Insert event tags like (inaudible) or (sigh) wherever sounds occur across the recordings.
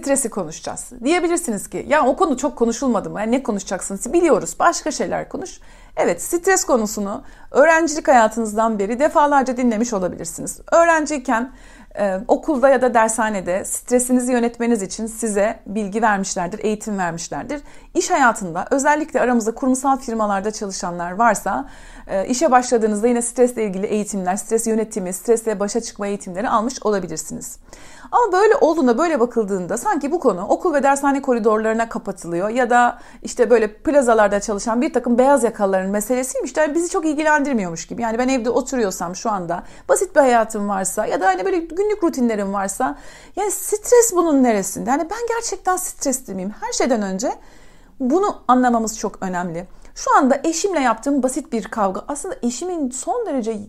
stresi konuşacağız. Diyebilirsiniz ki ya o konu çok konuşulmadı mı? Yani ne konuşacaksınız? Biliyoruz. Başka şeyler konuş. Evet stres konusunu öğrencilik hayatınızdan beri defalarca dinlemiş olabilirsiniz. Öğrenciyken ee, okulda ya da dershanede stresinizi yönetmeniz için size bilgi vermişlerdir, eğitim vermişlerdir. İş hayatında özellikle aramızda kurumsal firmalarda çalışanlar varsa e, işe başladığınızda yine stresle ilgili eğitimler, stres yönetimi, stresle başa çıkma eğitimleri almış olabilirsiniz. Ama böyle olduğunda böyle bakıldığında sanki bu konu okul ve dershane koridorlarına kapatılıyor ya da işte böyle plazalarda çalışan bir takım beyaz yakalıların meselesiymiş de bizi çok ilgilendirmiyormuş gibi. Yani ben evde oturuyorsam şu anda basit bir hayatım varsa ya da hani böyle günlük rutinlerim varsa yani stres bunun neresinde? Yani ben gerçekten stresli miyim? Her şeyden önce bunu anlamamız çok önemli. Şu anda eşimle yaptığım basit bir kavga aslında eşimin son derece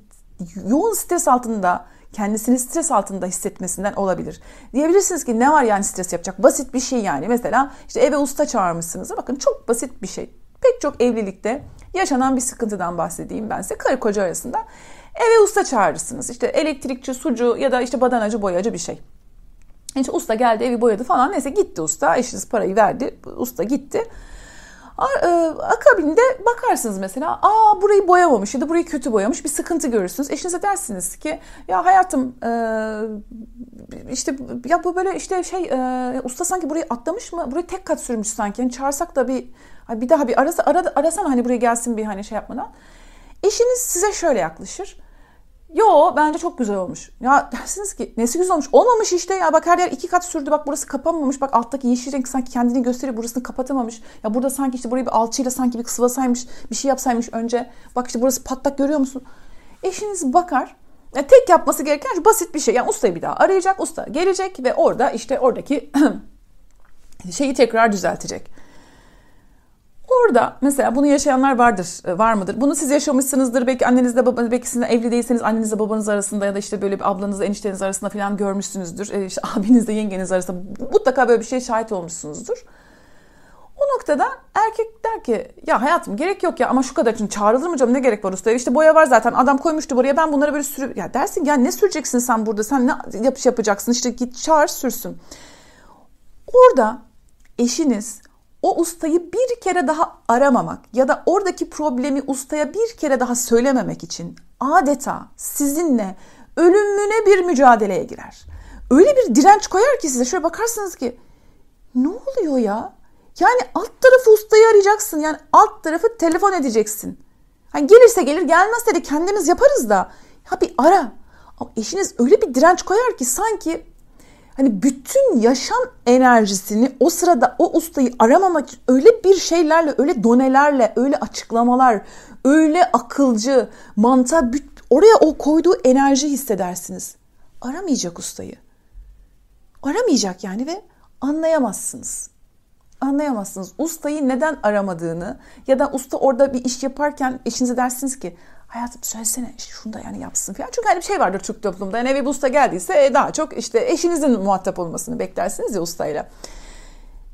yoğun stres altında kendisini stres altında hissetmesinden olabilir. Diyebilirsiniz ki ne var yani stres yapacak? Basit bir şey yani. Mesela işte eve usta çağırmışsınız. Bakın çok basit bir şey. Pek çok evlilikte yaşanan bir sıkıntıdan bahsedeyim ben size. Karı koca arasında eve usta çağırırsınız. İşte elektrikçi, sucu ya da işte badanacı, boyacı bir şey. İşte usta geldi evi boyadı falan. Neyse gitti usta. Eşiniz parayı verdi. Usta gitti. E, akabinde bakarsınız mesela aa burayı boyamamış ya da burayı kötü boyamış bir sıkıntı görürsünüz. Eşinize dersiniz ki ya hayatım e, işte ya bu böyle işte şey e, usta sanki burayı atlamış mı? Burayı tek kat sürmüş sanki. Yani çağırsak da bir bir daha bir arasa ara, arasana hani buraya gelsin bir hani şey yapmadan. Eşiniz size şöyle yaklaşır. Yo bence çok güzel olmuş. Ya dersiniz ki nesi güzel olmuş? Olmamış işte ya bak her yer iki kat sürdü bak burası kapanmamış. Bak alttaki yeşil renk sanki kendini gösteriyor burasını kapatamamış. Ya burada sanki işte burayı bir alçıyla sanki bir sıvasaymış bir şey yapsaymış önce. Bak işte burası patlak görüyor musun? Eşiniz bakar. Ya tek yapması gereken şu basit bir şey. Yani ustayı bir daha arayacak. Usta gelecek ve orada işte oradaki (clears throat) şeyi tekrar düzeltecek. Orada mesela bunu yaşayanlar vardır, e, var mıdır? Bunu siz yaşamışsınızdır. Belki annenizle babanız, belki sizin evli değilseniz annenizle babanız arasında ya da işte böyle bir ablanızla enişteniz arasında falan görmüşsünüzdür. E, işte (laughs) abinizle yengeniz arasında mutlaka böyle bir şeye şahit olmuşsunuzdur. O noktada erkek der ki ya hayatım gerek yok ya ama şu kadar için çağrılır mı canım ne gerek var ustaya işte boya var zaten adam koymuştu buraya ben bunları böyle sürü ya dersin ya ne süreceksin sen burada sen ne yapış yapacaksın işte git çağır sürsün. Orada eşiniz o ustayı bir kere daha aramamak ya da oradaki problemi ustaya bir kere daha söylememek için adeta sizinle ölümüne bir mücadeleye girer. Öyle bir direnç koyar ki size şöyle bakarsınız ki ne oluyor ya? Yani alt tarafı ustayı arayacaksın. Yani alt tarafı telefon edeceksin. Hani gelirse gelir gelmezse de kendimiz yaparız da. Ya bir ara. Eşiniz öyle bir direnç koyar ki sanki hani bütün yaşam enerjisini o sırada o ustayı aramamak öyle bir şeylerle, öyle donelerle, öyle açıklamalar, öyle akılcı, mantığa oraya o koyduğu enerji hissedersiniz. Aramayacak ustayı. Aramayacak yani ve anlayamazsınız. Anlayamazsınız. Ustayı neden aramadığını ya da usta orada bir iş yaparken eşinize dersiniz ki hayatım söylesene şunu da yani yapsın falan. Çünkü hani bir şey vardır Türk toplumda. Yani eve bir usta geldiyse e, daha çok işte eşinizin muhatap olmasını beklersiniz ya ustayla.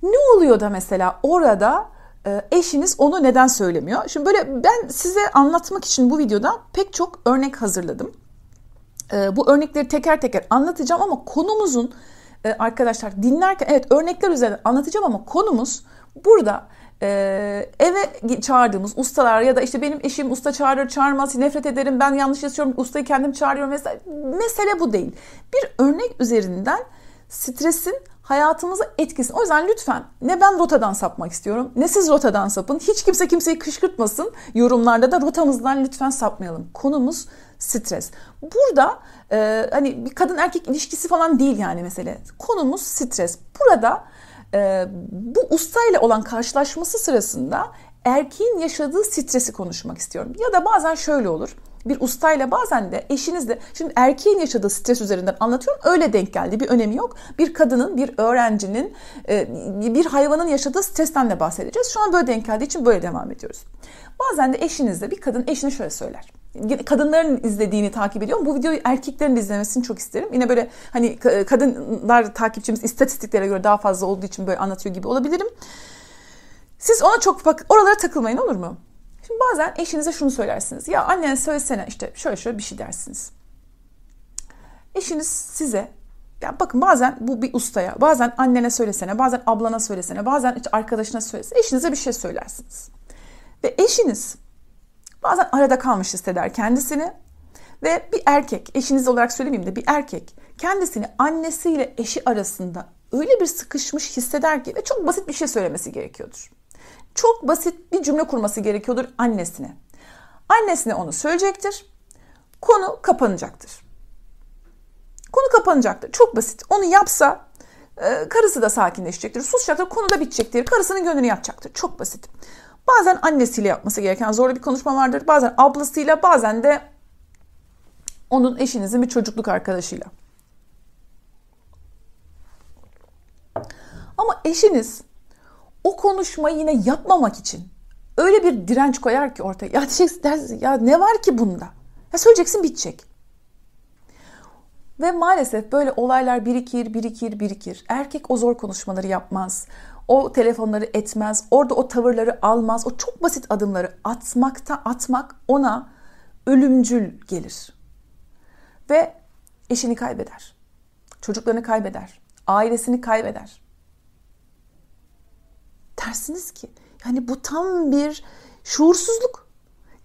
Ne oluyor da mesela orada e, eşiniz onu neden söylemiyor? Şimdi böyle ben size anlatmak için bu videoda pek çok örnek hazırladım. E, bu örnekleri teker teker anlatacağım ama konumuzun arkadaşlar dinlerken evet örnekler üzerinde anlatacağım ama konumuz burada ee, eve çağırdığımız ustalar ya da işte benim eşim usta çağırır çağırmaz nefret ederim ben yanlış yaşıyorum ustayı kendim çağırıyorum mesela mesele bu değil. Bir örnek üzerinden stresin hayatımıza etkisi. O yüzden lütfen ne ben rotadan sapmak istiyorum ne siz rotadan sapın. Hiç kimse kimseyi kışkırtmasın. Yorumlarda da rotamızdan lütfen sapmayalım. Konumuz stres. Burada e, hani bir kadın erkek ilişkisi falan değil yani mesele. Konumuz stres. Burada e, bu ustayla olan karşılaşması sırasında erkeğin yaşadığı stresi konuşmak istiyorum. Ya da bazen şöyle olur. Bir ustayla bazen de eşinizle şimdi erkeğin yaşadığı stres üzerinden anlatıyorum. Öyle denk geldi. Bir önemi yok. Bir kadının, bir öğrencinin, e, bir hayvanın yaşadığı stresten de bahsedeceğiz. Şu an böyle denk geldiği için böyle devam ediyoruz. Bazen de eşinizle bir kadın eşine şöyle söyler kadınların izlediğini takip ediyorum. Bu videoyu erkeklerin izlemesini çok isterim. Yine böyle hani kadınlar takipçimiz istatistiklere göre daha fazla olduğu için böyle anlatıyor gibi olabilirim. Siz ona çok bak oralara takılmayın olur mu? Şimdi bazen eşinize şunu söylersiniz. Ya annen söylesene işte şöyle şöyle bir şey dersiniz. Eşiniz size Ya bakın bazen bu bir ustaya, bazen annene söylesene, bazen ablana söylesene, bazen hiç arkadaşına söylesene, eşinize bir şey söylersiniz. Ve eşiniz bazen arada kalmış hisseder kendisini ve bir erkek, eşiniz olarak söylemeyeyim de bir erkek kendisini annesiyle eşi arasında öyle bir sıkışmış hisseder ki ve çok basit bir şey söylemesi gerekiyordur. Çok basit bir cümle kurması gerekiyordur annesine. Annesine onu söyleyecektir. Konu kapanacaktır. Konu kapanacaktır. Çok basit. Onu yapsa e, karısı da sakinleşecektir. Susacaktır. Konu da bitecektir. Karısının gönlünü yapacaktır. Çok basit. Bazen annesiyle yapması gereken zorlu bir konuşma vardır. Bazen ablasıyla, bazen de onun eşinizin bir çocukluk arkadaşıyla. Ama eşiniz o konuşmayı yine yapmamak için öyle bir direnç koyar ki ortaya. Ya diyeceksin dersin, ya ne var ki bunda? Ya söyleyeceksin bitecek. Ve maalesef böyle olaylar birikir, birikir, birikir. Erkek o zor konuşmaları yapmaz. O telefonları etmez. Orada o tavırları almaz. O çok basit adımları atmakta atmak ona ölümcül gelir. Ve eşini kaybeder. Çocuklarını kaybeder. Ailesini kaybeder. Dersiniz ki yani bu tam bir şuursuzluk.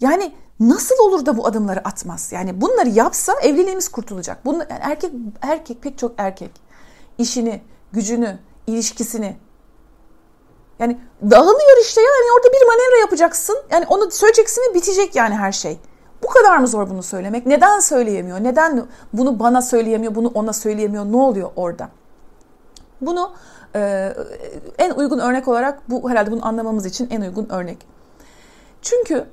Yani nasıl olur da bu adımları atmaz? Yani bunları yapsa evliliğimiz kurtulacak. Bunlar, yani erkek erkek pek çok erkek işini, gücünü, ilişkisini yani dağılıyor işte ya. Yani orada bir manevra yapacaksın. Yani onu söyleyeceksin ve bitecek yani her şey. Bu kadar mı zor bunu söylemek? Neden söyleyemiyor? Neden bunu bana söyleyemiyor, bunu ona söyleyemiyor? Ne oluyor orada? Bunu e, en uygun örnek olarak bu herhalde bunu anlamamız için en uygun örnek. Çünkü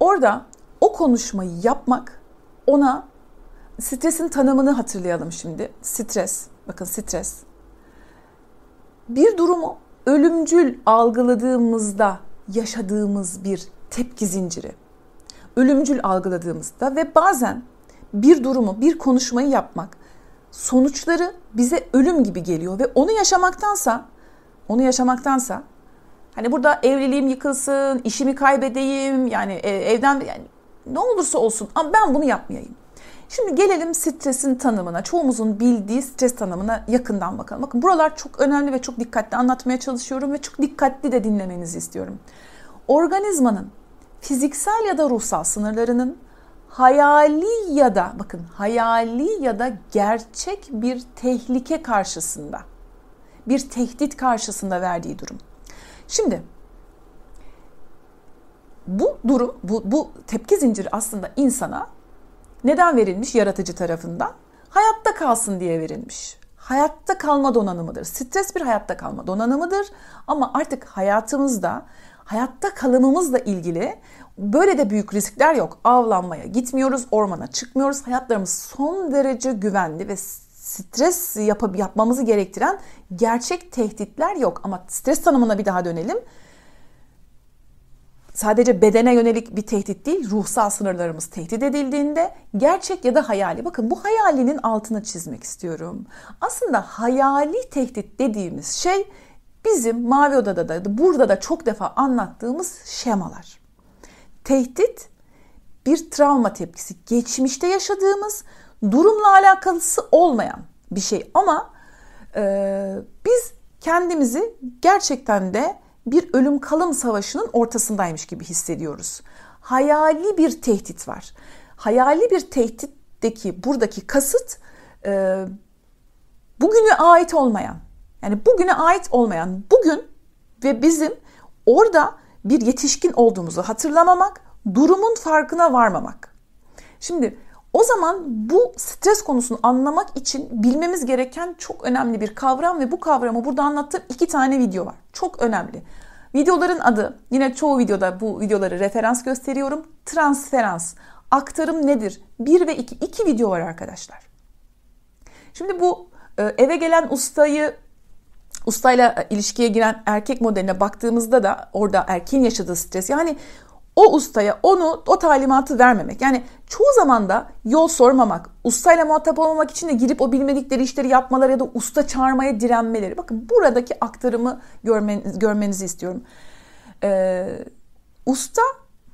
orada o konuşmayı yapmak ona stresin tanımını hatırlayalım şimdi. Stres, bakın stres. Bir durumu ölümcül algıladığımızda yaşadığımız bir tepki zinciri. Ölümcül algıladığımızda ve bazen bir durumu, bir konuşmayı yapmak sonuçları bize ölüm gibi geliyor ve onu yaşamaktansa onu yaşamaktansa hani burada evliliğim yıkılsın, işimi kaybedeyim yani evden yani ne olursa olsun ama ben bunu yapmayayım. Şimdi gelelim stresin tanımına. Çoğumuzun bildiği stres tanımına yakından bakalım. Bakın buralar çok önemli ve çok dikkatli anlatmaya çalışıyorum ve çok dikkatli de dinlemenizi istiyorum. Organizmanın fiziksel ya da ruhsal sınırlarının hayali ya da bakın hayali ya da gerçek bir tehlike karşısında bir tehdit karşısında verdiği durum. Şimdi bu durum, bu, bu tepki zinciri aslında insana neden verilmiş yaratıcı tarafından? Hayatta kalsın diye verilmiş. Hayatta kalma donanımıdır. Stres bir hayatta kalma donanımıdır ama artık hayatımızda hayatta kalımımızla ilgili böyle de büyük riskler yok. Avlanmaya gitmiyoruz, ormana çıkmıyoruz. Hayatlarımız son derece güvenli ve stres yap yapmamızı gerektiren gerçek tehditler yok. Ama stres tanımına bir daha dönelim sadece bedene yönelik bir tehdit değil, ruhsal sınırlarımız tehdit edildiğinde gerçek ya da hayali. Bakın bu hayalinin altına çizmek istiyorum. Aslında hayali tehdit dediğimiz şey bizim Mavi Oda'da da burada da çok defa anlattığımız şemalar. Tehdit bir travma tepkisi. Geçmişte yaşadığımız durumla alakalısı olmayan bir şey ama e, biz kendimizi gerçekten de bir ölüm kalım savaşının ortasındaymış gibi hissediyoruz. Hayali bir tehdit var. Hayali bir tehditteki buradaki kasıt e, bugüne ait olmayan. Yani bugüne ait olmayan bugün ve bizim orada bir yetişkin olduğumuzu hatırlamamak, durumun farkına varmamak. Şimdi o zaman bu stres konusunu anlamak için bilmemiz gereken çok önemli bir kavram ve bu kavramı burada anlattığım iki tane video var. Çok önemli. Videoların adı yine çoğu videoda bu videoları referans gösteriyorum. Transferans. Aktarım nedir? Bir ve iki. iki video var arkadaşlar. Şimdi bu e, eve gelen ustayı ustayla ilişkiye giren erkek modeline baktığımızda da orada erkeğin yaşadığı stres yani o ustaya onu o talimatı vermemek. Yani çoğu zaman da yol sormamak, ustayla muhatap olmamak için de girip o bilmedikleri işleri yapmaları ya da usta çağırmaya direnmeleri. Bakın buradaki aktarımı görmen, görmenizi istiyorum. Ee, usta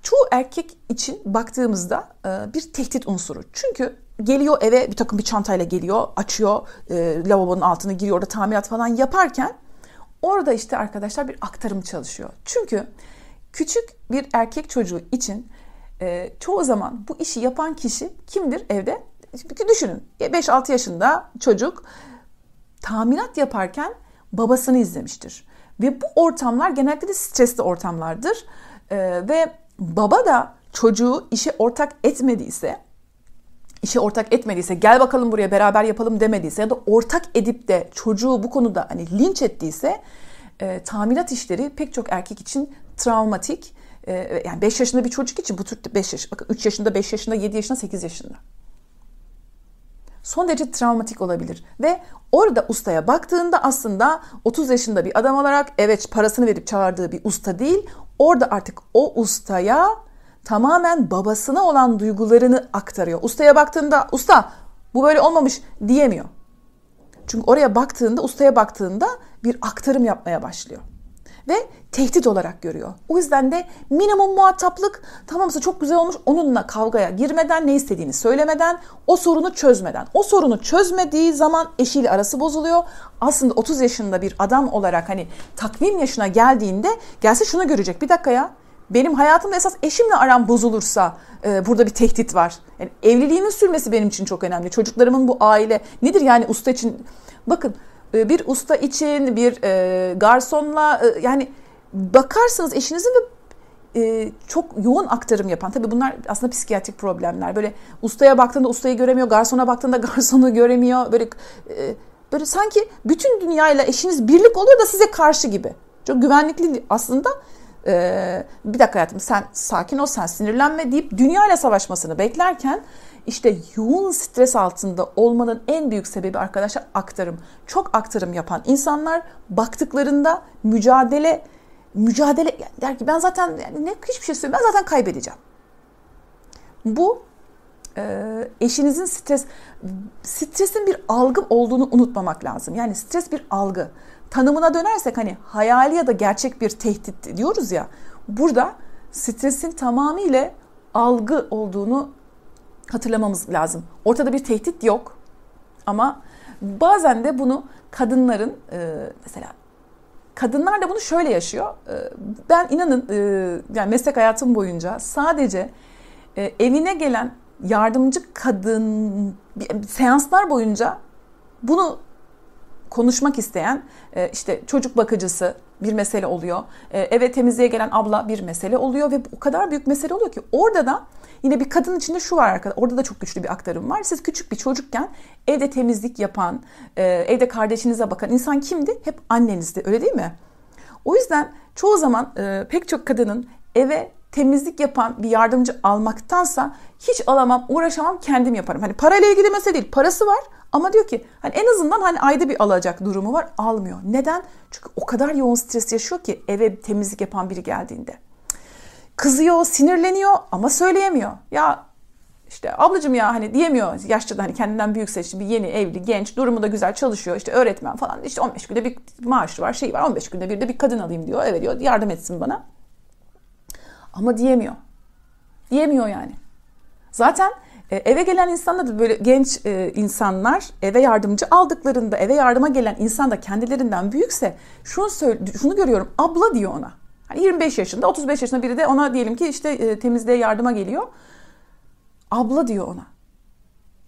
çoğu erkek için baktığımızda e, bir tehdit unsuru. Çünkü geliyor eve bir takım bir çantayla geliyor, açıyor, e, lavabonun altına giriyor, orada tamirat falan yaparken orada işte arkadaşlar bir aktarım çalışıyor. Çünkü küçük bir erkek çocuğu için e, çoğu zaman bu işi yapan kişi kimdir evde? Düşünün 5-6 yaşında çocuk tamirat yaparken babasını izlemiştir. Ve bu ortamlar genellikle de stresli ortamlardır. Ee, ve baba da çocuğu işe ortak etmediyse, işe ortak etmediyse, gel bakalım buraya beraber yapalım demediyse ya da ortak edip de çocuğu bu konuda hani linç ettiyse e, tamirat işleri pek çok erkek için travmatik. E, yani 5 yaşında bir çocuk için bu tür 5 yaş, bakın 3 yaşında, 5 yaşında, 7 yaşında, 8 yaşında son derece travmatik olabilir. Ve orada ustaya baktığında aslında 30 yaşında bir adam olarak evet parasını verip çağırdığı bir usta değil. Orada artık o ustaya tamamen babasına olan duygularını aktarıyor. Ustaya baktığında usta bu böyle olmamış diyemiyor. Çünkü oraya baktığında, ustaya baktığında bir aktarım yapmaya başlıyor ve tehdit olarak görüyor. O yüzden de minimum muhataplık tamamsa çok güzel olmuş onunla kavgaya girmeden ne istediğini söylemeden o sorunu çözmeden. O sorunu çözmediği zaman eşiyle arası bozuluyor. Aslında 30 yaşında bir adam olarak hani takvim yaşına geldiğinde gelse şunu görecek. Bir dakika ya benim hayatımda esas eşimle aram bozulursa e, burada bir tehdit var. Yani evliliğimin sürmesi benim için çok önemli. Çocuklarımın bu aile nedir yani usta için bakın bir usta için, bir e, garsonla e, yani bakarsınız eşinizin de e, çok yoğun aktarım yapan. Tabii bunlar aslında psikiyatrik problemler. Böyle ustaya baktığında ustayı göremiyor, garsona baktığında (laughs) garsonu göremiyor. Böyle e, böyle sanki bütün dünyayla eşiniz birlik oluyor da size karşı gibi. Çok güvenlikli aslında. E, bir dakika hayatım sen sakin ol, sen sinirlenme deyip dünyayla savaşmasını beklerken işte yoğun stres altında olmanın en büyük sebebi arkadaşlar aktarım. Çok aktarım yapan insanlar baktıklarında mücadele mücadele der ki ben zaten yani ne hiçbir şey söyleyeyim ben zaten kaybedeceğim. Bu e, eşinizin stres stresin bir algı olduğunu unutmamak lazım. Yani stres bir algı. Tanımına dönersek hani hayali ya da gerçek bir tehdit diyoruz ya. Burada stresin tamamıyla algı olduğunu hatırlamamız lazım. Ortada bir tehdit yok ama bazen de bunu kadınların e, mesela kadınlar da bunu şöyle yaşıyor. E, ben inanın e, yani meslek hayatım boyunca sadece evine gelen yardımcı kadın seanslar boyunca bunu konuşmak isteyen işte çocuk bakıcısı bir mesele oluyor. Eve temizliğe gelen abla bir mesele oluyor ve o kadar büyük mesele oluyor ki orada da Yine bir kadın içinde şu var arkadaşlar. Orada da çok güçlü bir aktarım var. Siz küçük bir çocukken evde temizlik yapan, e, evde kardeşinize bakan insan kimdi? Hep annenizdi. Öyle değil mi? O yüzden çoğu zaman e, pek çok kadının eve temizlik yapan bir yardımcı almaktansa hiç alamam, uğraşamam, kendim yaparım. Hani parayla ilgili mesele değil. Parası var ama diyor ki hani en azından hani ayda bir alacak durumu var. Almıyor. Neden? Çünkü o kadar yoğun stres yaşıyor ki eve temizlik yapan biri geldiğinde. Kızıyor, sinirleniyor ama söyleyemiyor. Ya işte ablacım ya hani diyemiyor. Yaşça da hani kendinden büyük seçti. Bir yeni evli genç durumu da güzel çalışıyor. İşte öğretmen falan. İşte 15 günde bir maaşı var şey var. 15 günde bir de bir kadın alayım diyor. Evet diyor yardım etsin bana. Ama diyemiyor. Diyemiyor yani. Zaten eve gelen insanlar da böyle genç e, insanlar eve yardımcı aldıklarında eve yardıma gelen insan da kendilerinden büyükse şunu şunu görüyorum abla diyor ona Hani 25 yaşında, 35 yaşında biri de ona diyelim ki işte e, temizliğe yardıma geliyor. Abla diyor ona.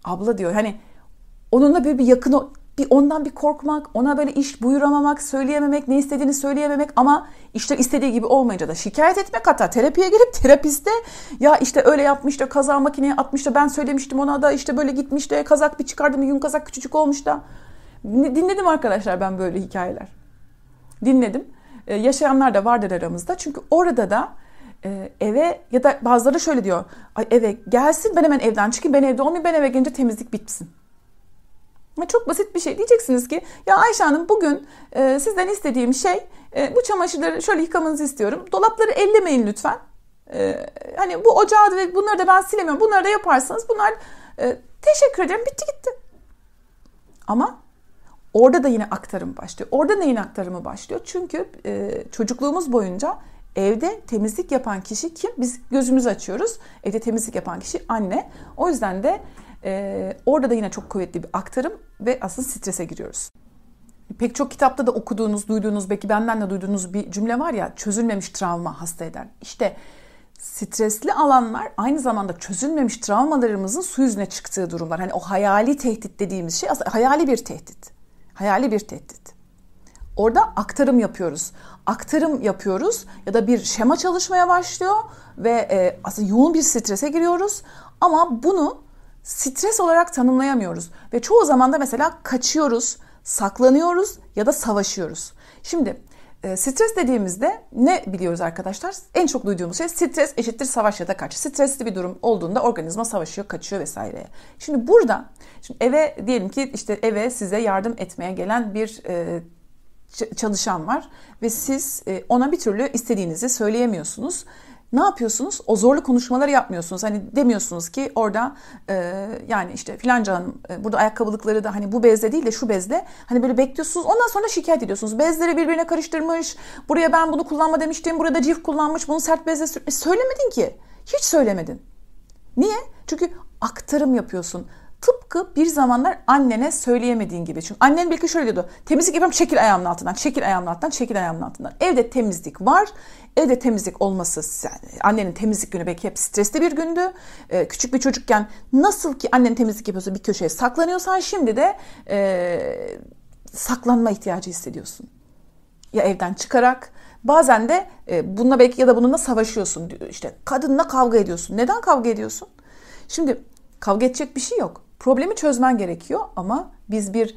Abla diyor. Hani onunla böyle bir yakın bir ondan bir korkmak, ona böyle iş buyuramamak, söyleyememek, ne istediğini söyleyememek ama işte istediği gibi olmayınca da şikayet etmek hatta terapiye gelip (laughs) terapiste ya işte öyle yapmış da kaza makineye atmış da ben söylemiştim ona da işte böyle gitmiş de kazak bir çıkardım yün kazak küçücük olmuş da dinledim arkadaşlar ben böyle hikayeler. Dinledim. E, yaşayanlar da vardır aramızda. Çünkü orada da e, eve ya da bazıları şöyle diyor. Ay eve gelsin ben hemen evden çıkayım ben evde olmayayım ben eve gelince temizlik bitsin. Çok basit bir şey. Diyeceksiniz ki ya Ayşe Hanım bugün e, sizden istediğim şey e, bu çamaşırları şöyle yıkamanızı istiyorum. Dolapları ellemeyin lütfen. E, hani bu ocağı ve bunları da ben silemiyorum. Bunları da yaparsanız bunlar e, teşekkür ederim bitti gitti. Ama Orada da yine aktarım başlıyor. Orada neyin aktarımı başlıyor? Çünkü e, çocukluğumuz boyunca Evde temizlik yapan kişi kim? Biz gözümüzü açıyoruz. Evde temizlik yapan kişi anne. O yüzden de e, orada da yine çok kuvvetli bir aktarım ve aslında strese giriyoruz. Pek çok kitapta da okuduğunuz, duyduğunuz, belki benden de duyduğunuz bir cümle var ya çözülmemiş travma hasta eder. İşte stresli alanlar aynı zamanda çözülmemiş travmalarımızın su yüzüne çıktığı durumlar. Hani o hayali tehdit dediğimiz şey aslında hayali bir tehdit. Hayali bir tehdit. Orada aktarım yapıyoruz. Aktarım yapıyoruz ya da bir şema çalışmaya başlıyor ve e, aslında yoğun bir strese giriyoruz. Ama bunu stres olarak tanımlayamıyoruz. Ve çoğu zaman da mesela kaçıyoruz, saklanıyoruz ya da savaşıyoruz. Şimdi e, stres dediğimizde ne biliyoruz arkadaşlar? En çok duyduğumuz şey stres eşittir savaş ya da kaç. Stresli bir durum olduğunda organizma savaşıyor, kaçıyor vesaire. Şimdi burada şimdi eve diyelim ki işte eve size yardım etmeye gelen bir e, çalışan var ve siz e, ona bir türlü istediğinizi söyleyemiyorsunuz ne yapıyorsunuz? O zorlu konuşmaları yapmıyorsunuz. Hani demiyorsunuz ki orada e, yani işte filanca hanım e, burada ayakkabılıkları da hani bu bezle değil de şu bezle hani böyle bekliyorsunuz. Ondan sonra şikayet ediyorsunuz. Bezleri birbirine karıştırmış. Buraya ben bunu kullanma demiştim. Burada cif kullanmış. Bunu sert bezle sür- e, söylemedin ki. Hiç söylemedin. Niye? Çünkü aktarım yapıyorsun. Tıpkı bir zamanlar annene söyleyemediğin gibi. Çünkü annen belki şöyle diyordu. Temizlik yapıyorum çekil ayağımın altından, çekil ayağımın altından, çekil ayağımın altından. Evde temizlik var. Evde temizlik olması, yani annenin temizlik günü belki hep stresli bir gündü. Ee, küçük bir çocukken nasıl ki annen temizlik yapıyorsa bir köşeye saklanıyorsan şimdi de e, saklanma ihtiyacı hissediyorsun. Ya evden çıkarak bazen de e, bununla belki ya da bununla savaşıyorsun. İşte kadınla kavga ediyorsun. Neden kavga ediyorsun? Şimdi kavga edecek bir şey yok. Problemi çözmen gerekiyor ama biz bir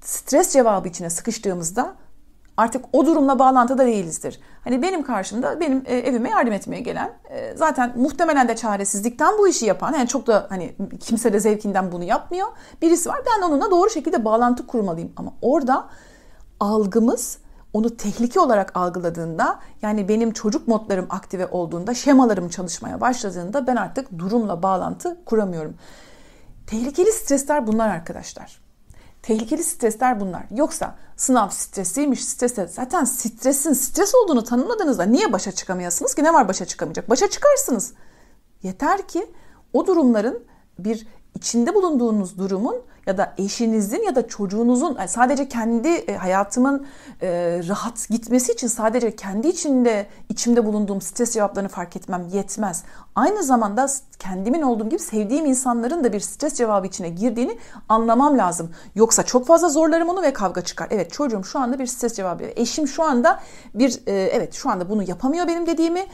stres cevabı içine sıkıştığımızda artık o durumla bağlantıda değilizdir. Hani benim karşımda benim e, evime yardım etmeye gelen e, zaten muhtemelen de çaresizlikten bu işi yapan yani çok da hani kimse de zevkinden bunu yapmıyor. Birisi var ben onunla doğru şekilde bağlantı kurmalıyım ama orada algımız onu tehlike olarak algıladığında yani benim çocuk modlarım aktive olduğunda şemalarım çalışmaya başladığında ben artık durumla bağlantı kuramıyorum. Tehlikeli stresler bunlar arkadaşlar. Tehlikeli stresler bunlar. Yoksa sınav stresiymiş, stres zaten stresin stres olduğunu tanımladığınızda niye başa çıkamayasınız ki? Ne var başa çıkamayacak? Başa çıkarsınız. Yeter ki o durumların bir içinde bulunduğunuz durumun ya da eşinizin ya da çocuğunuzun yani sadece kendi e, hayatımın e, rahat gitmesi için sadece kendi içinde içimde bulunduğum stres cevaplarını fark etmem yetmez. Aynı zamanda kendimin olduğum gibi sevdiğim insanların da bir stres cevabı içine girdiğini anlamam lazım. Yoksa çok fazla zorlarım onu ve kavga çıkar. Evet çocuğum şu anda bir stres cevabı. Eşim şu anda bir e, evet şu anda bunu yapamıyor benim dediğimi.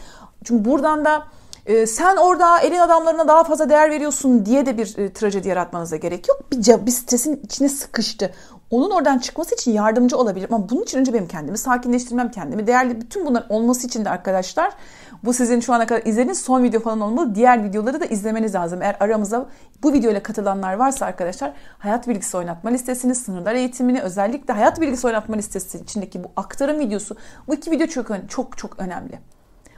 Çünkü buradan da e, sen orada elin adamlarına daha fazla değer veriyorsun diye de bir e, trajedi yaratmanıza gerek yok. Bir, bir stresin içine sıkıştı. Onun oradan çıkması için yardımcı olabilir. Ama bunun için önce benim kendimi sakinleştirmem, kendimi değerli bütün bunlar olması için de arkadaşlar bu sizin şu ana kadar izlediğiniz son video falan olmalı. Diğer videoları da izlemeniz lazım. Eğer aramıza bu videoyla katılanlar varsa arkadaşlar hayat bilgisi oynatma listesini, sınırlar eğitimini, özellikle hayat bilgisi oynatma listesi içindeki bu aktarım videosu bu iki video çok çok çok önemli.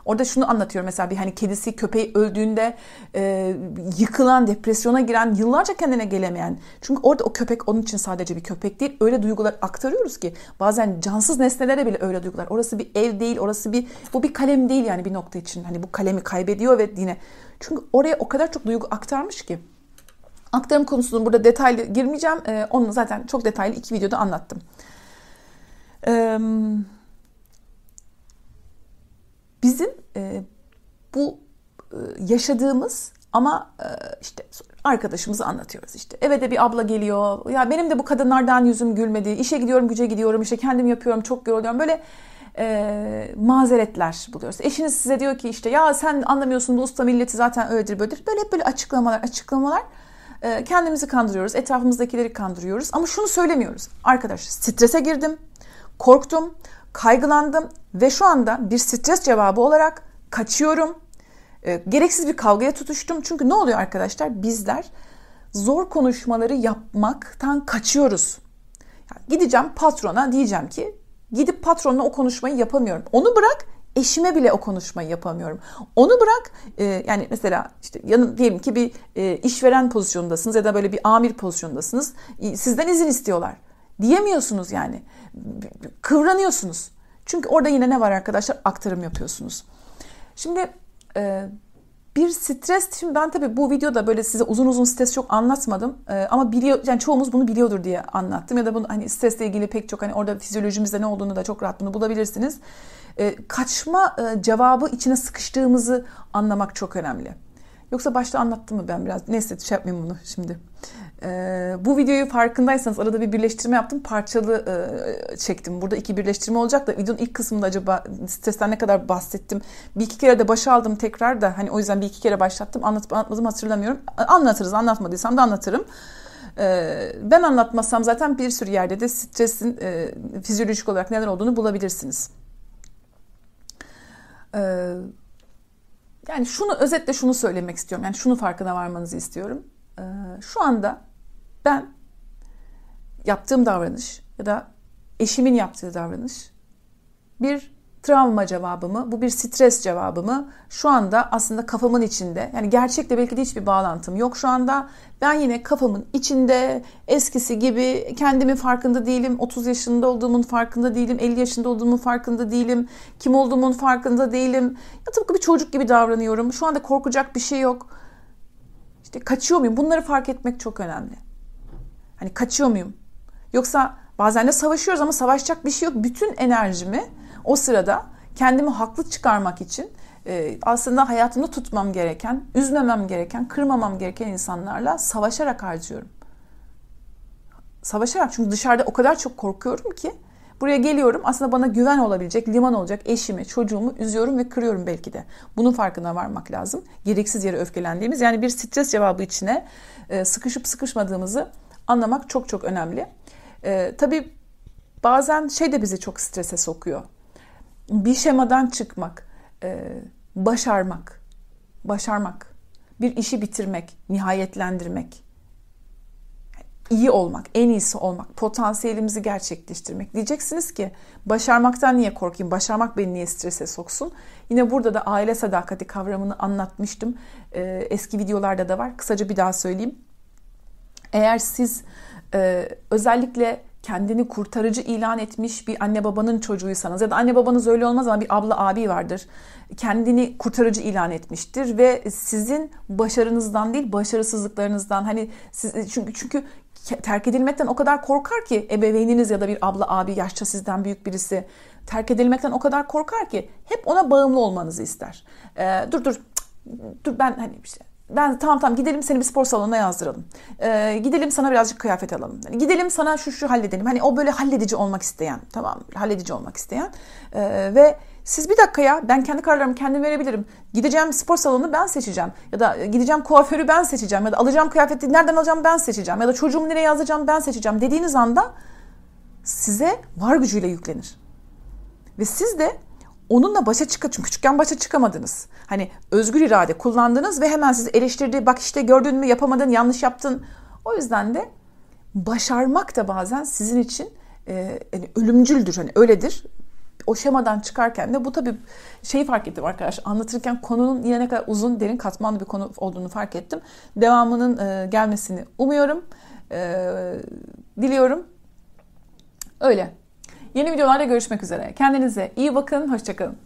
Orada şunu anlatıyor mesela bir hani kedisi köpeği öldüğünde e, yıkılan, depresyona giren, yıllarca kendine gelemeyen. Çünkü orada o köpek onun için sadece bir köpek değil. Öyle duygular aktarıyoruz ki bazen cansız nesnelere bile öyle duygular. Orası bir ev değil, orası bir bu bir kalem değil yani bir nokta için. Hani bu kalemi kaybediyor ve yine çünkü oraya o kadar çok duygu aktarmış ki. Aktarım konusunu burada detaylı girmeyeceğim. Ee, onu zaten çok detaylı iki videoda anlattım. Ee, bizim e, bu e, yaşadığımız ama e, işte arkadaşımızı anlatıyoruz işte. Eve de bir abla geliyor. Ya benim de bu kadınlardan yüzüm gülmedi. İşe gidiyorum, güce gidiyorum. işte kendim yapıyorum, çok yoruluyorum. Böyle e, mazeretler buluyoruz. Eşiniz size diyor ki işte ya sen anlamıyorsun bu usta milleti zaten öyledir böyledir. Böyle hep böyle açıklamalar, açıklamalar. E, kendimizi kandırıyoruz, etrafımızdakileri kandırıyoruz. Ama şunu söylemiyoruz. Arkadaş strese girdim, korktum, kaygılandım ve şu anda bir stres cevabı olarak kaçıyorum. E, gereksiz bir kavgaya tutuştum. Çünkü ne oluyor arkadaşlar? Bizler zor konuşmaları yapmaktan kaçıyoruz. Yani gideceğim patrona diyeceğim ki gidip patronla o konuşmayı yapamıyorum. Onu bırak eşime bile o konuşmayı yapamıyorum. Onu bırak e, yani mesela işte yanım diyelim ki bir e, işveren pozisyondasınız ya da böyle bir amir pozisyondasınız. Sizden izin istiyorlar. Diyemiyorsunuz yani. Kıvranıyorsunuz. Çünkü orada yine ne var arkadaşlar? Aktarım yapıyorsunuz. Şimdi e, bir stres, şimdi ben tabii bu videoda böyle size uzun uzun stres çok anlatmadım. E, ama biliyor, yani çoğumuz bunu biliyordur diye anlattım. Ya da bunu hani stresle ilgili pek çok hani orada fizyolojimizde ne olduğunu da çok rahat bunu bulabilirsiniz. E, kaçma e, cevabı içine sıkıştığımızı anlamak çok önemli. Yoksa başta anlattım mı ben biraz? Neyse şey yapmayayım bunu şimdi. Ee, bu videoyu farkındaysanız arada bir birleştirme yaptım. Parçalı e, çektim. Burada iki birleştirme olacak da videonun ilk kısmında acaba stresten ne kadar bahsettim. Bir iki kere de başa aldım tekrar da. Hani o yüzden bir iki kere başlattım. Anlatıp anlatmadım hatırlamıyorum. Anlatırız. Anlatmadıysam da anlatırım. Ee, ben anlatmazsam zaten bir sürü yerde de stresin e, fizyolojik olarak neler olduğunu bulabilirsiniz. Ee, yani şunu özetle şunu söylemek istiyorum. Yani şunu farkına varmanızı istiyorum. Ee, şu anda ben yaptığım davranış ya da eşimin yaptığı davranış bir travma cevabımı, bu bir stres cevabımı şu anda aslında kafamın içinde. Yani gerçekle belki de hiçbir bağlantım yok şu anda. Ben yine kafamın içinde eskisi gibi kendimin farkında değilim. 30 yaşında olduğumun farkında değilim. 50 yaşında olduğumun farkında değilim. Kim olduğumun farkında değilim. Ya tıpkı bir çocuk gibi davranıyorum. Şu anda korkacak bir şey yok. İşte kaçıyor muyum? Bunları fark etmek çok önemli. Hani kaçıyor muyum? Yoksa bazen de savaşıyoruz ama savaşacak bir şey yok. Bütün enerjimi o sırada kendimi haklı çıkarmak için e, aslında hayatımda tutmam gereken, üzmemem gereken, kırmamam gereken insanlarla savaşarak harcıyorum. Savaşarak çünkü dışarıda o kadar çok korkuyorum ki buraya geliyorum aslında bana güven olabilecek, liman olacak eşimi, çocuğumu üzüyorum ve kırıyorum belki de. Bunun farkına varmak lazım. Gereksiz yere öfkelendiğimiz yani bir stres cevabı içine e, sıkışıp sıkışmadığımızı anlamak çok çok önemli. E, tabii bazen şey de bizi çok strese sokuyor bir şemadan çıkmak, e, başarmak, başarmak, bir işi bitirmek, nihayetlendirmek, iyi olmak, en iyisi olmak, potansiyelimizi gerçekleştirmek. Diyeceksiniz ki başarmaktan niye korkayım, başarmak beni niye strese soksun? Yine burada da aile sadakati kavramını anlatmıştım. E, eski videolarda da var. Kısaca bir daha söyleyeyim. Eğer siz e, özellikle kendini kurtarıcı ilan etmiş bir anne babanın çocuğuysanız ya da anne babanız öyle olmaz ama bir abla abi vardır. Kendini kurtarıcı ilan etmiştir ve sizin başarınızdan değil başarısızlıklarınızdan hani siz çünkü çünkü terk edilmekten o kadar korkar ki ebeveyniniz ya da bir abla abi yaşça sizden büyük birisi terk edilmekten o kadar korkar ki hep ona bağımlı olmanızı ister. Ee, dur dur dur ben hani işte ben tamam tamam gidelim seni bir spor salonuna yazdıralım. Ee, gidelim sana birazcık kıyafet alalım. Yani gidelim sana şu şu halledelim. Hani o böyle halledici olmak isteyen, tamam halledici olmak isteyen ee, ve siz bir dakika ya ben kendi kararlarımı kendim verebilirim. Gideceğim spor salonunu ben seçeceğim. Ya da gideceğim kuaförü ben seçeceğim. Ya da alacağım kıyafeti nereden alacağım ben seçeceğim. Ya da çocuğumu nereye yazacağım ben seçeceğim dediğiniz anda size var gücüyle yüklenir. Ve siz de onunla başa çıkın. Çünkü küçükken başa çıkamadınız. Hani özgür irade kullandınız ve hemen sizi eleştirdi. Bak işte gördün mü yapamadın, yanlış yaptın. O yüzden de başarmak da bazen sizin için e, yani ölümcüldür. Hani öyledir. O şemadan çıkarken de bu tabii şeyi fark ettim arkadaş. Anlatırken konunun yine ne kadar uzun, derin, katmanlı bir konu olduğunu fark ettim. Devamının e, gelmesini umuyorum. E, diliyorum. Öyle. Yeni videolarda görüşmek üzere. Kendinize iyi bakın, hoşçakalın.